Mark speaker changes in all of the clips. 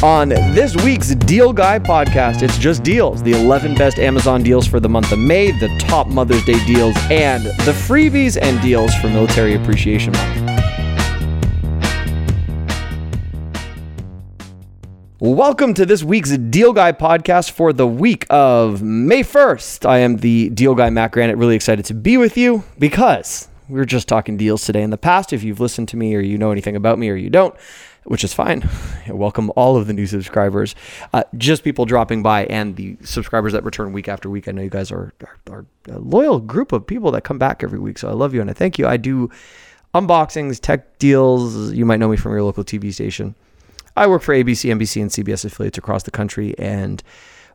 Speaker 1: On this week's Deal Guy podcast, it's just deals the 11 best Amazon deals for the month of May, the top Mother's Day deals, and the freebies and deals for Military Appreciation Month. Welcome to this week's Deal Guy podcast for the week of May 1st. I am the Deal Guy, Matt Granite, really excited to be with you because we were just talking deals today. In the past, if you've listened to me or you know anything about me or you don't, which is fine. Welcome all of the new subscribers. Uh, just people dropping by and the subscribers that return week after week. I know you guys are, are, are, a loyal group of people that come back every week. So I love you and I thank you. I do unboxings, tech deals. You might know me from your local TV station. I work for ABC, NBC, and CBS affiliates across the country. And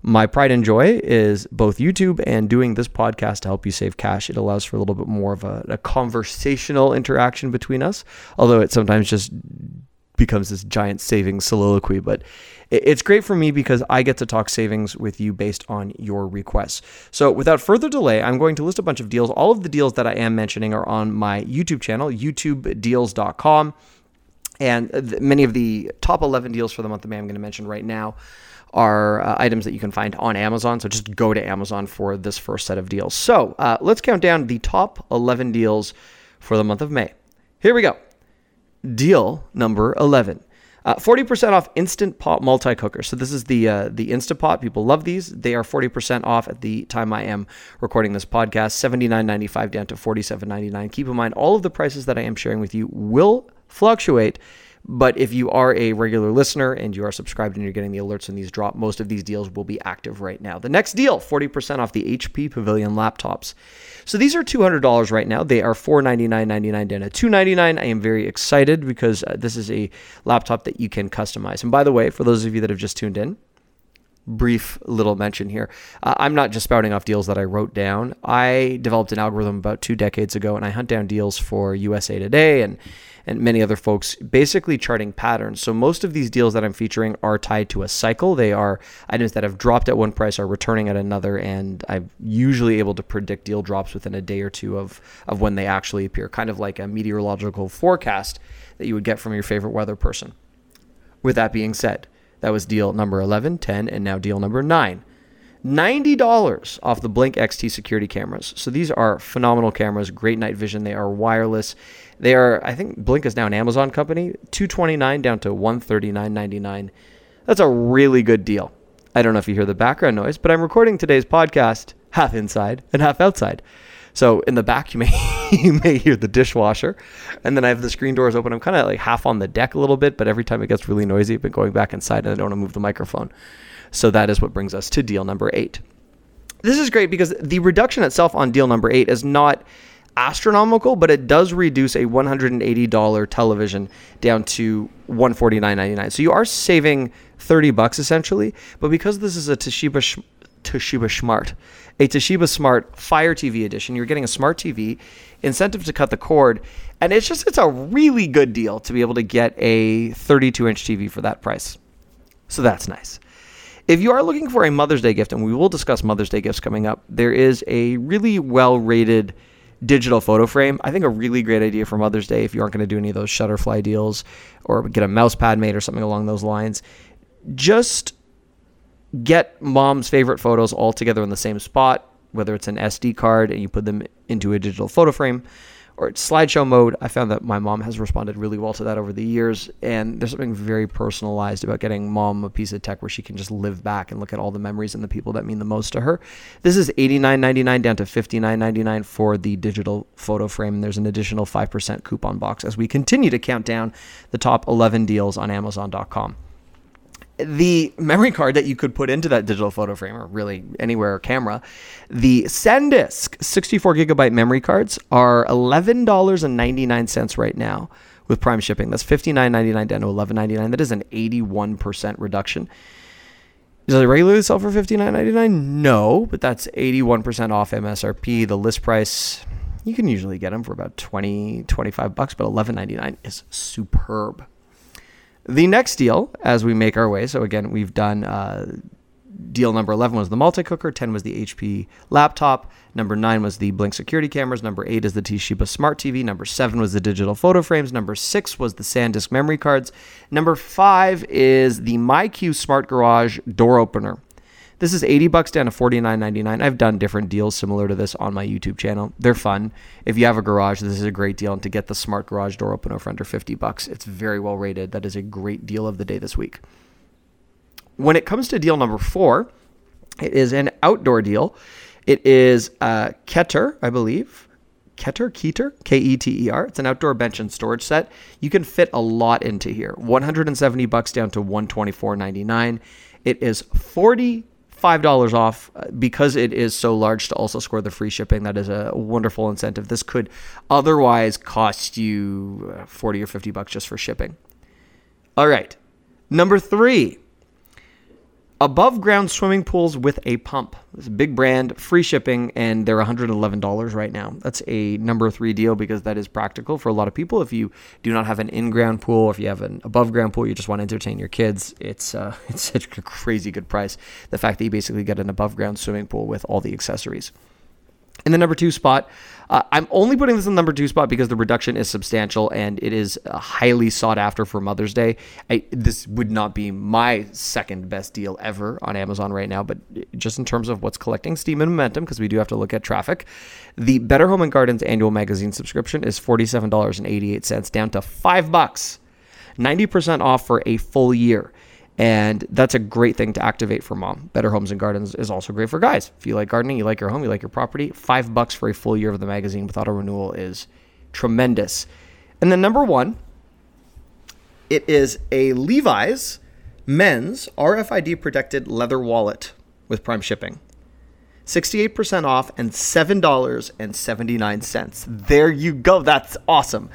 Speaker 1: my pride and joy is both YouTube and doing this podcast to help you save cash. It allows for a little bit more of a, a conversational interaction between us, although it sometimes just becomes this giant savings soliloquy. But it's great for me because I get to talk savings with you based on your requests. So without further delay, I'm going to list a bunch of deals. All of the deals that I am mentioning are on my YouTube channel, youtubedeals.com. And many of the top 11 deals for the month of May I'm going to mention right now are uh, items that you can find on Amazon. So just go to Amazon for this first set of deals. So uh, let's count down the top 11 deals for the month of May. Here we go. Deal number 11. Uh, 40% off Instant Pot multi cooker. So this is the uh, the Instapot. People love these. They are 40% off at the time I am recording this podcast. $79.95 down to $47.99. Keep in mind, all of the prices that I am sharing with you will fluctuate but if you are a regular listener and you are subscribed and you're getting the alerts when these drop, most of these deals will be active right now. The next deal 40% off the HP Pavilion laptops. So these are $200 right now. They are $499.99 down to 299. I am very excited because uh, this is a laptop that you can customize. And by the way, for those of you that have just tuned in, brief little mention here. Uh, I'm not just spouting off deals that I wrote down. I developed an algorithm about two decades ago, and I hunt down deals for USA Today and and many other folks, basically charting patterns. So most of these deals that I'm featuring are tied to a cycle. They are items that have dropped at one price are returning at another, and I'm usually able to predict deal drops within a day or two of of when they actually appear, kind of like a meteorological forecast that you would get from your favorite weather person. With that being said, that was deal number 11, 10, and now deal number 9. $90 off the Blink XT security cameras. So these are phenomenal cameras, great night vision. They are wireless. They are, I think Blink is now an Amazon company, 229 down to 139.99. That's a really good deal. I don't know if you hear the background noise, but I'm recording today's podcast half inside and half outside. So in the back, you may you may hear the dishwasher, and then I have the screen doors open. I'm kind of like half on the deck a little bit, but every time it gets really noisy, I've been going back inside, and I don't want to move the microphone. So that is what brings us to deal number eight. This is great because the reduction itself on deal number eight is not astronomical, but it does reduce a $180 television down to $149.99. So you are saving 30 bucks essentially, but because this is a Toshiba Toshiba Smart, a Toshiba Smart Fire TV edition. You're getting a smart TV, incentive to cut the cord, and it's just it's a really good deal to be able to get a 32 inch TV for that price. So that's nice. If you are looking for a Mother's Day gift, and we will discuss Mother's Day gifts coming up, there is a really well rated digital photo frame. I think a really great idea for Mother's Day if you aren't going to do any of those Shutterfly deals or get a mouse pad made or something along those lines. Just get mom's favorite photos all together in the same spot, whether it's an SD card and you put them into a digital photo frame or it's slideshow mode. I found that my mom has responded really well to that over the years. And there's something very personalized about getting mom a piece of tech where she can just live back and look at all the memories and the people that mean the most to her. This is $89.99 down to $59.99 for the digital photo frame. And there's an additional 5% coupon box as we continue to count down the top 11 deals on Amazon.com the memory card that you could put into that digital photo frame or really anywhere camera the sandisk 64 gigabyte memory cards are $11.99 right now with prime shipping. That's $59.99 down to $11.99 that is an 81% reduction. Does it regularly sell for $59.99 no but that's 81% off msrp the list price you can usually get them for about 20 25 bucks but $11.99 is superb the next deal, as we make our way, so again, we've done uh, deal number 11 was the multi cooker, 10 was the HP laptop, number 9 was the Blink security cameras, number 8 is the Toshiba smart TV, number 7 was the digital photo frames, number 6 was the SanDisk memory cards, number 5 is the MyQ smart garage door opener. This is 80 bucks down to 49.99. I've done different deals similar to this on my YouTube channel. They're fun. If you have a garage, this is a great deal. And to get the smart garage door opener for under 50 bucks, it's very well rated. That is a great deal of the day this week. When it comes to deal number four, it is an outdoor deal. It is a Keter, I believe. Keter, Keter, K E T E R. It's an outdoor bench and storage set. You can fit a lot into here. 170 bucks down to 124.99. It is 40 five dollars off uh, because it is so large to also score the free shipping. That is a wonderful incentive. This could otherwise cost you uh, forty or fifty bucks just for shipping. All right, number three above ground swimming pools with a pump. It's a big brand, free shipping, and they're $111 right now. That's a number three deal because that is practical for a lot of people. If you do not have an in ground pool, if you have an above ground pool, you just want to entertain your kids, it's, uh, it's such a crazy good price. The fact that you basically get an above ground swimming pool with all the accessories. In the number two spot, uh, I'm only putting this in the number two spot because the reduction is substantial and it is uh, highly sought after for Mother's Day. I, this would not be my second best deal ever on Amazon right now, but just in terms of what's collecting steam and momentum, because we do have to look at traffic, the Better Home and Gardens annual magazine subscription is $47.88 down to five bucks, 90% off for a full year. And that's a great thing to activate for mom. Better Homes and Gardens is also great for guys. If you like gardening, you like your home, you like your property, five bucks for a full year of the magazine without a renewal is tremendous. And then number one, it is a Levi's men's RFID protected leather wallet with prime shipping. 68% off and $7.79. There you go. That's awesome.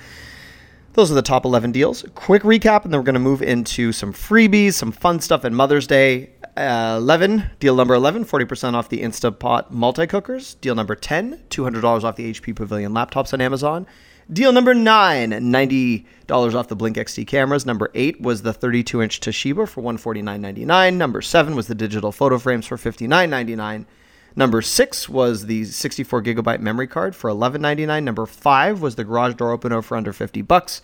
Speaker 1: Those are the top 11 deals. Quick recap, and then we're going to move into some freebies, some fun stuff at Mother's Day. Uh, 11, deal number 11, 40% off the Instapot multi cookers. Deal number 10, $200 off the HP Pavilion laptops on Amazon. Deal number 9, $90 off the Blink XT cameras. Number 8 was the 32 inch Toshiba for $149.99. Number 7 was the digital photo frames for $59.99. Number six was the 64 gigabyte memory card for $11.99. Number five was the garage door opener for under 50 bucks.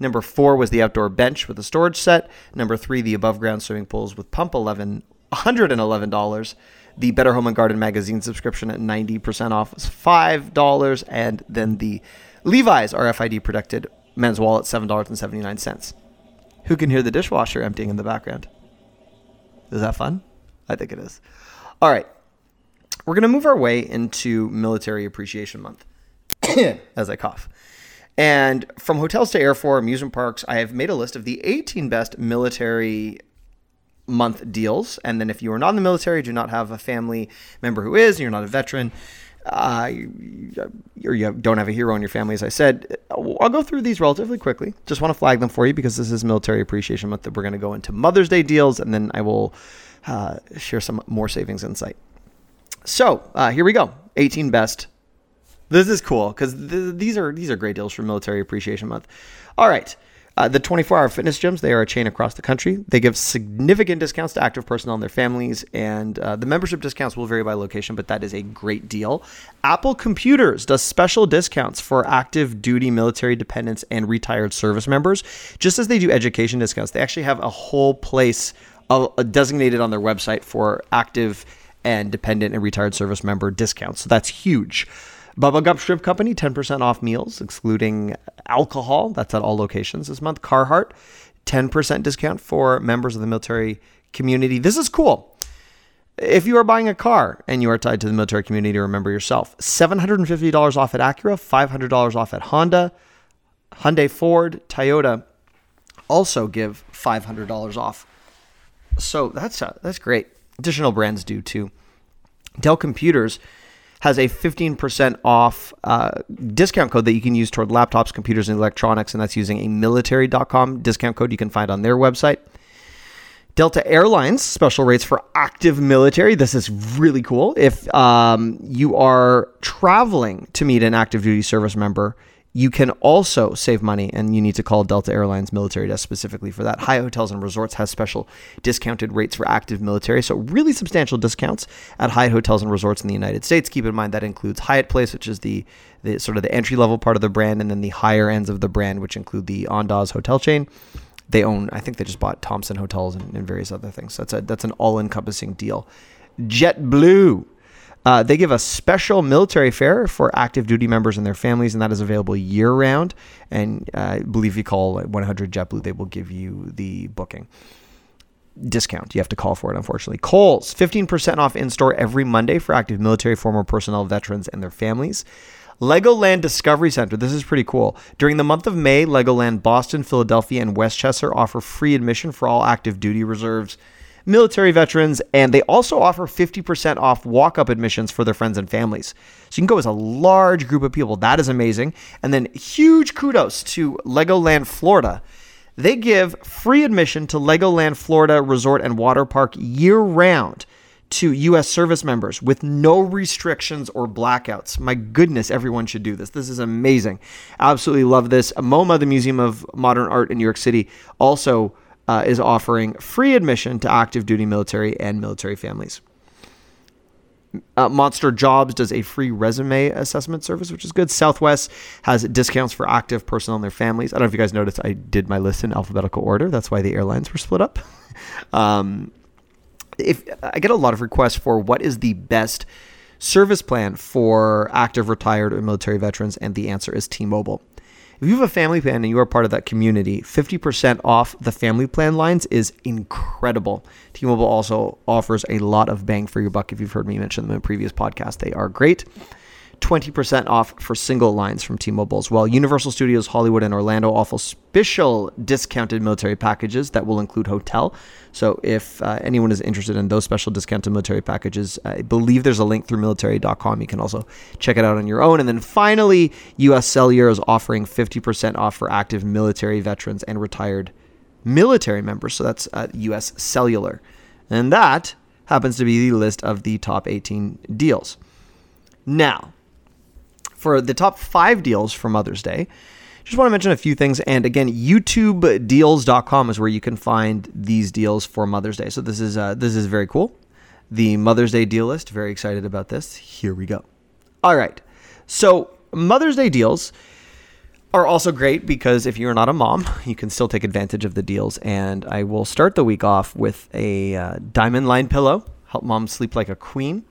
Speaker 1: Number four was the outdoor bench with a storage set. Number three, the above ground swimming pools with pump 11, $111. The Better Home and Garden magazine subscription at 90% off was $5. And then the Levi's RFID protected men's wallet, $7.79. Who can hear the dishwasher emptying in the background? Is that fun? I think it is. All right. We're going to move our way into Military Appreciation Month as I cough. And from hotels to airfare, amusement parks, I have made a list of the 18 best military month deals. And then if you are not in the military, do not have a family member who is, you're not a veteran, uh, or you don't have a hero in your family, as I said, I'll go through these relatively quickly. Just want to flag them for you because this is Military Appreciation Month that we're going to go into Mother's Day deals, and then I will uh, share some more savings insight. So uh, here we go. 18 best. This is cool because th- these are these are great deals for Military Appreciation Month. All right. Uh, the 24 hour fitness gyms, they are a chain across the country. They give significant discounts to active personnel and their families, and uh, the membership discounts will vary by location, but that is a great deal. Apple Computers does special discounts for active duty military dependents and retired service members, just as they do education discounts. They actually have a whole place uh, designated on their website for active and dependent and retired service member discounts. So that's huge. Bubba Gump Shrimp Company, 10% off meals, excluding alcohol. That's at all locations this month. Carhartt, 10% discount for members of the military community. This is cool. If you are buying a car and you are tied to the military community, remember yourself. $750 off at Acura, $500 off at Honda, Hyundai, Ford, Toyota also give $500 off. So that's uh, that's great. Additional brands do too. Dell Computers has a 15% off uh, discount code that you can use toward laptops, computers, and electronics, and that's using a military.com discount code you can find on their website. Delta Airlines special rates for active military. This is really cool. If um, you are traveling to meet an active duty service member You can also save money, and you need to call Delta Airlines military desk specifically for that. Hyatt Hotels and Resorts has special discounted rates for active military, so really substantial discounts at Hyatt Hotels and Resorts in the United States. Keep in mind that includes Hyatt Place, which is the, the sort of the entry level part of the brand, and then the higher ends of the brand, which include the Andaz hotel chain. They own, I think they just bought Thompson Hotels and, and various other things. So that's a that's an all encompassing deal. JetBlue uh, they give a special military fare for active duty members and their families, and that is available year round. And uh, I believe you call 100 JetBlue, they will give you the booking discount. You have to call for it, unfortunately. Kohl's, 15% off in store every Monday for active military, former personnel, veterans, and their families. Legoland Discovery Center. This is pretty cool. During the month of May, Legoland Boston, Philadelphia, and Westchester offer free admission for all active duty reserves military veterans, and they also offer 50% off walk up admissions for their friends and families. So you can go as a large group of people. That is amazing. And then huge kudos to Legoland Florida. They give free admission to Legoland Florida Resort and Water Park year round to U.S. service members with no restrictions or blackouts. My goodness, everyone should do this. This is amazing. Absolutely love this. MoMA, the Museum of Modern Art in New York City, also uh, is offering free admission to active duty military and military families. Uh, Monster Jobs does a free resume assessment service, which is good. Southwest has discounts for active personnel and their families. I don't know if you guys noticed, I did my list in alphabetical order. That's why the airlines were split up. um, if I get a lot of requests for what is the best service plan for active, retired, or military veterans, and the answer is T-Mobile. If you have a family plan and you are part of that community, 50% off the family plan lines is incredible. T Mobile also offers a lot of bang for your buck. If you've heard me mention them in previous podcasts, they are great. 20% off for single lines from T-Mobile as well. Universal Studios Hollywood and Orlando offer special discounted military packages that will include hotel. So if uh, anyone is interested in those special discounted military packages, I believe there's a link through military.com. You can also check it out on your own. And then finally, US Cellular is offering 50% off for active military veterans and retired military members. So that's uh, US Cellular. And that happens to be the list of the top 18 deals. Now, for the top five deals for Mother's Day. Just want to mention a few things. And again, YouTubedeals.com is where you can find these deals for Mother's Day. So this is uh, this is very cool. The Mother's Day deal list. Very excited about this. Here we go. All right. So Mother's Day deals are also great because if you're not a mom, you can still take advantage of the deals. And I will start the week off with a uh, diamond line pillow. Help mom sleep like a queen.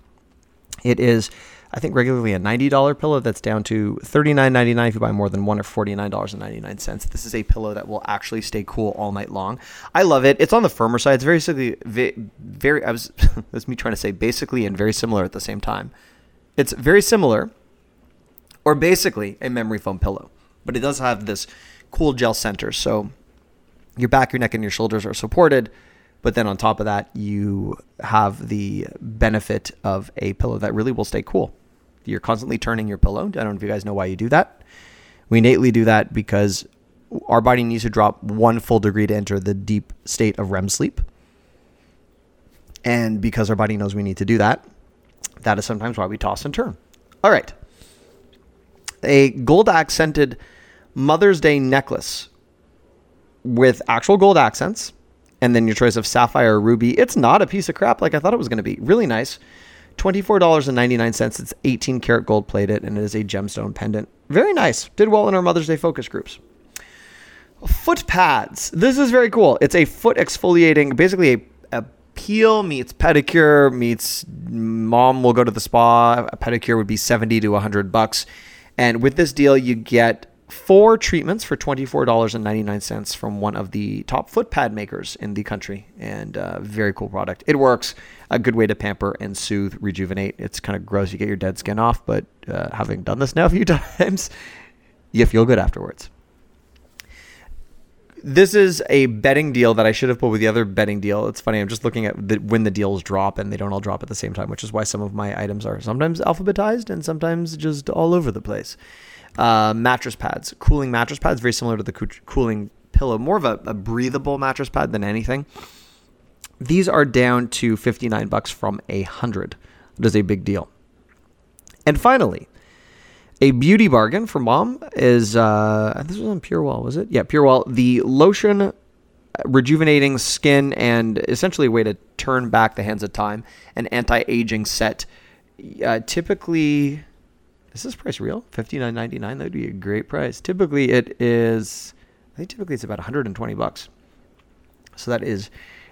Speaker 1: It is I think regularly a $90 pillow that's down to $39.99 if you buy more than one or $49.99. This is a pillow that will actually stay cool all night long. I love it. It's on the firmer side. It's very very, I was that's me trying to say basically and very similar at the same time. It's very similar or basically a memory foam pillow, but it does have this cool gel center. So your back, your neck and your shoulders are supported but then on top of that, you have the benefit of a pillow that really will stay cool. You're constantly turning your pillow. I don't know if you guys know why you do that. We innately do that because our body needs to drop one full degree to enter the deep state of REM sleep. And because our body knows we need to do that, that is sometimes why we toss and turn. All right. A gold accented Mother's Day necklace with actual gold accents, and then your choice of sapphire or ruby. It's not a piece of crap like I thought it was going to be. Really nice. $24.99. It's 18 karat gold plated and it is a gemstone pendant. Very nice. Did well in our Mother's Day focus groups. Foot pads. This is very cool. It's a foot exfoliating, basically a, a peel meets pedicure meets mom will go to the spa. A pedicure would be 70 to 100 bucks. And with this deal, you get four treatments for $24.99 from one of the top foot pad makers in the country. And uh, very cool product. It works. A good way to pamper and soothe, rejuvenate. It's kind of gross. You get your dead skin off, but uh, having done this now a few times, you feel good afterwards. This is a betting deal that I should have put with the other betting deal. It's funny. I'm just looking at the, when the deals drop and they don't all drop at the same time, which is why some of my items are sometimes alphabetized and sometimes just all over the place. Uh, mattress pads, cooling mattress pads, very similar to the co- cooling pillow, more of a, a, breathable mattress pad than anything. These are down to 59 bucks from a hundred. That is a big deal. And finally, A beauty bargain for mom is uh, this was on Purewell, was it? Yeah, Purewell. The lotion rejuvenating skin and essentially a way to turn back the hands of time. An anti-aging set. Uh, typically, is this price real? Fifty nine ninety nine. That'd be a great price. Typically, it is. I think typically it's about 120 bucks. So that is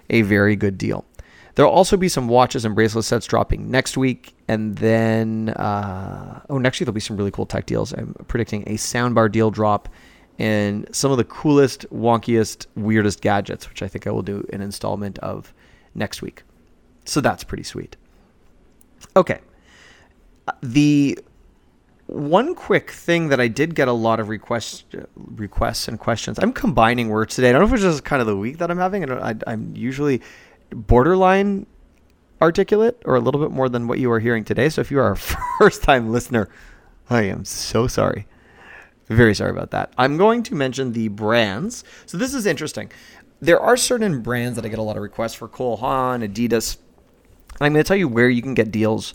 Speaker 1: a very good deal. There'll also be some watches and bracelet sets dropping next week. And then, uh, oh, next week there'll be some really cool tech deals. I'm predicting a soundbar deal drop and some of the coolest, wonkiest, weirdest gadgets, which I think I will do an installment of next week. So that's pretty sweet. Okay. The one quick thing that I did get a lot of requests, requests and questions. I'm combining words today. I don't know if it's just kind of the week that I'm having. I am usually borderline articulate or a little bit more than what you are hearing today. So if you are a first time listener, I am so sorry. Very sorry about that. I'm going to mention the brands. So this is interesting. There are certain brands that I get a lot of requests for Cole Haan, Adidas. I'm going to tell you where you can get deals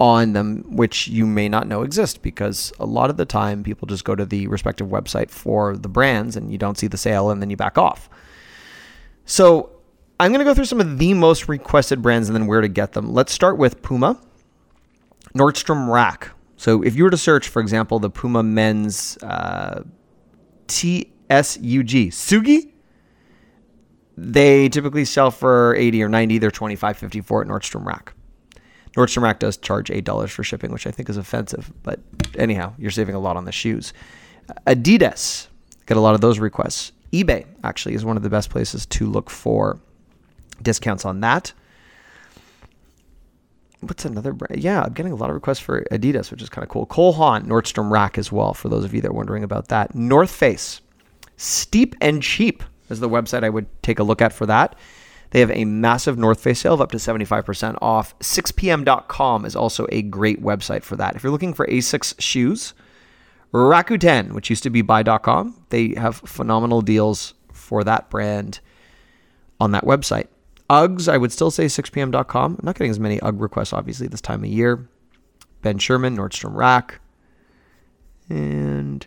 Speaker 1: on them, which you may not know exist because a lot of the time people just go to the respective website for the brands and you don't see the sale and then you back off. So I'm going to go through some of the most requested brands and then where to get them. Let's start with Puma, Nordstrom Rack. So if you were to search, for example, the Puma men's uh, TSUG, Sugi, they typically sell for 80 or 90. They're 25, 54 at Nordstrom Rack. Nordstrom Rack does charge $8 for shipping, which I think is offensive. But anyhow, you're saving a lot on the shoes. Adidas, get a lot of those requests. eBay actually is one of the best places to look for discounts on that. What's another brand? Yeah, I'm getting a lot of requests for Adidas, which is kind of cool. Cole Haan, Nordstrom Rack as well, for those of you that are wondering about that. North Face, Steep and Cheap is the website I would take a look at for that. They have a massive North Face sale of up to 75% off. 6pm.com is also a great website for that. If you're looking for Asics shoes, Rakuten, which used to be buy.com, they have phenomenal deals for that brand on that website. Uggs, I would still say 6pm.com. I'm not getting as many Ugg requests, obviously, this time of year. Ben Sherman, Nordstrom Rack, and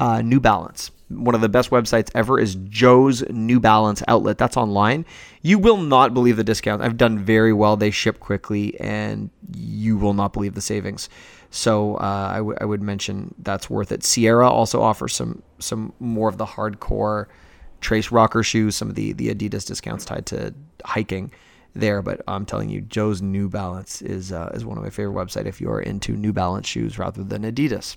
Speaker 1: uh, New Balance. One of the best websites ever is Joe's New Balance outlet. That's online. You will not believe the discounts. I've done very well. They ship quickly, and you will not believe the savings. So uh, I, w- I would mention that's worth it. Sierra also offers some some more of the hardcore Trace Rocker shoes, some of the the Adidas discounts tied to hiking there. But I'm telling you, Joe's New Balance is uh, is one of my favorite websites if you're into New Balance shoes rather than Adidas.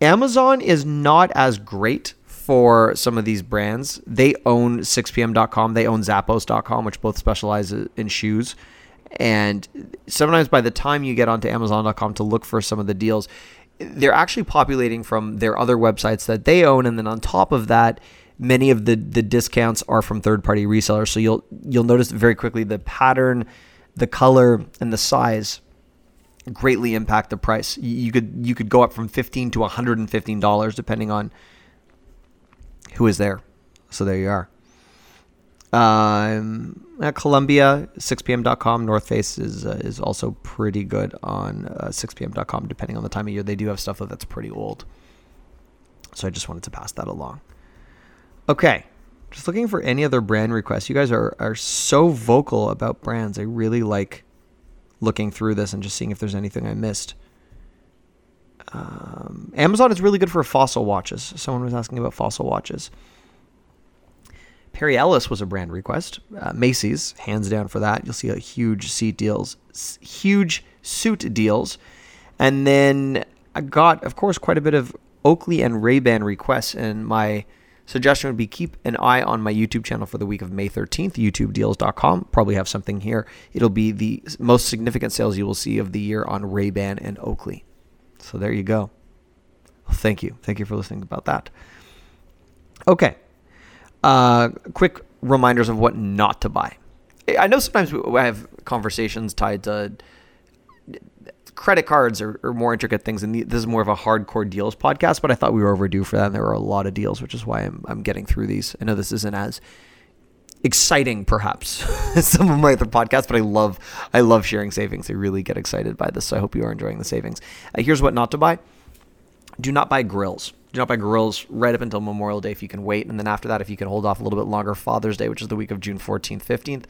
Speaker 1: Amazon is not as great for some of these brands. They own 6pm.com, they own zappos.com, which both specialize in shoes. And sometimes by the time you get onto amazon.com to look for some of the deals, they're actually populating from their other websites that they own, and then on top of that, many of the the discounts are from third party resellers. So you'll you'll notice very quickly the pattern, the color, and the size greatly impact the price. You could you could go up from fifteen to one hundred and fifteen dollars depending on who is there. So there you are. Um, at Columbia, 6pm.com. North Face is uh, is also pretty good on uh, 6pm.com, depending on the time of year. They do have stuff that's pretty old. So I just wanted to pass that along. Okay, just looking for any other brand requests. You guys are are so vocal about brands. I really like looking through this and just seeing if there's anything I missed. Um, Amazon is really good for fossil watches. Someone was asking about fossil watches. Perry Ellis was a brand request. Uh, Macy's, hands down for that. You'll see a huge seat deals, huge suit deals, and then I got, of course, quite a bit of Oakley and Ray Ban requests. And my suggestion would be keep an eye on my YouTube channel for the week of May 13th, YouTubeDeals.com. Probably have something here. It'll be the most significant sales you will see of the year on Ray Ban and Oakley. So there you go. Well, thank you. Thank you for listening about that. Okay. Uh, quick reminders of what not to buy. I know sometimes we have conversations tied to credit cards or, or more intricate things, and this is more of a hardcore deals podcast. But I thought we were overdue for that. And there were a lot of deals, which is why I'm I'm getting through these. I know this isn't as exciting perhaps some of my other podcasts but i love i love sharing savings i really get excited by this so i hope you are enjoying the savings uh, here's what not to buy do not buy grills do not buy grills right up until memorial day if you can wait and then after that if you can hold off a little bit longer father's day which is the week of june 14th 15th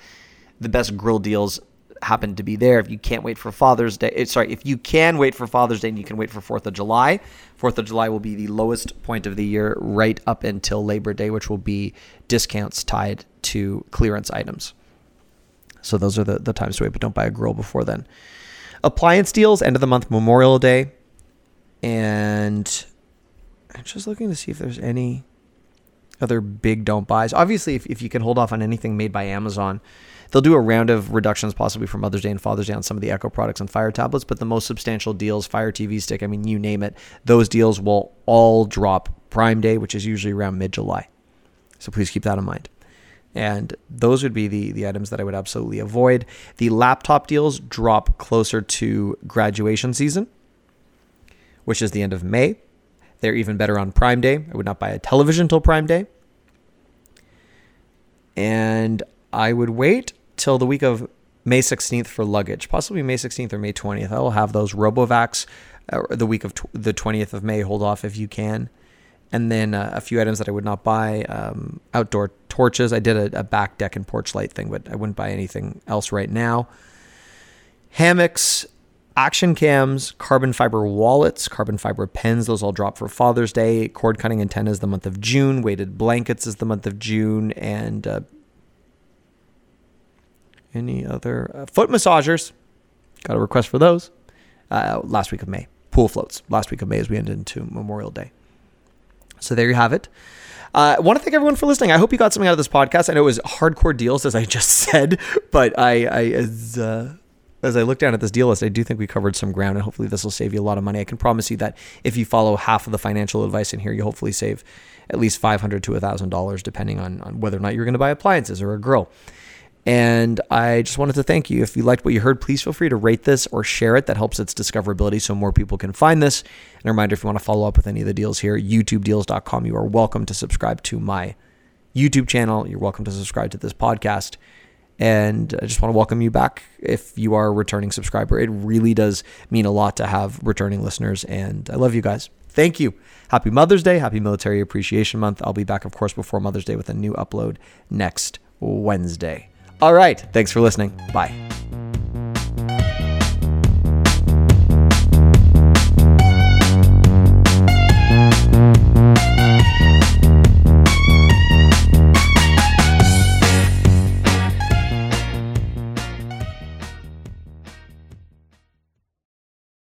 Speaker 1: the best grill deals happen to be there. If you can't wait for Father's Day, eh, sorry, if you can wait for Father's Day and you can wait for 4th of July, 4th of July will be the lowest point of the year right up until Labor Day, which will be discounts tied to clearance items. So those are the, the times to wait, but don't buy a grill before then. Appliance deals, end of the month, Memorial Day. And I'm just looking to see if there's any other big don't buys. Obviously, if, if you can hold off on anything made by Amazon, They'll do a round of reductions possibly for Mother's Day and Father's Day on some of the Echo products and Fire tablets, but the most substantial deals, Fire TV stick, I mean, you name it, those deals will all drop Prime Day, which is usually around mid July. So please keep that in mind. And those would be the, the items that I would absolutely avoid. The laptop deals drop closer to graduation season, which is the end of May. They're even better on Prime Day. I would not buy a television till Prime Day. And I would wait till the week of May 16th for luggage, possibly May 16th or May 20th. I will have those Robovacs uh, the week of tw- the 20th of May. Hold off if you can. And then uh, a few items that I would not buy um, outdoor torches. I did a, a, back deck and porch light thing, but I wouldn't buy anything else right now. Hammocks, action cams, carbon fiber wallets, carbon fiber pens. Those all drop for Father's Day. Cord cutting antennas the month of June. Weighted blankets is the month of June. And uh, any other uh, foot massagers? Got a request for those. Uh, last week of May. Pool floats. Last week of May as we ended into Memorial Day. So there you have it. Uh, I want to thank everyone for listening. I hope you got something out of this podcast. I know it was hardcore deals, as I just said, but I, I as uh, as I look down at this deal list, I do think we covered some ground, and hopefully this will save you a lot of money. I can promise you that if you follow half of the financial advice in here, you hopefully save at least five hundred to thousand dollars, depending on on whether or not you're going to buy appliances or a grill. And I just wanted to thank you. If you liked what you heard, please feel free to rate this or share it. That helps its discoverability so more people can find this. And a reminder if you want to follow up with any of the deals here, youtubedeals.com, you are welcome to subscribe to my YouTube channel. You're welcome to subscribe to this podcast. And I just want to welcome you back if you are a returning subscriber. It really does mean a lot to have returning listeners. And I love you guys. Thank you. Happy Mother's Day. Happy Military Appreciation Month. I'll be back, of course, before Mother's Day with a new upload next Wednesday. All right. Thanks for listening. Bye.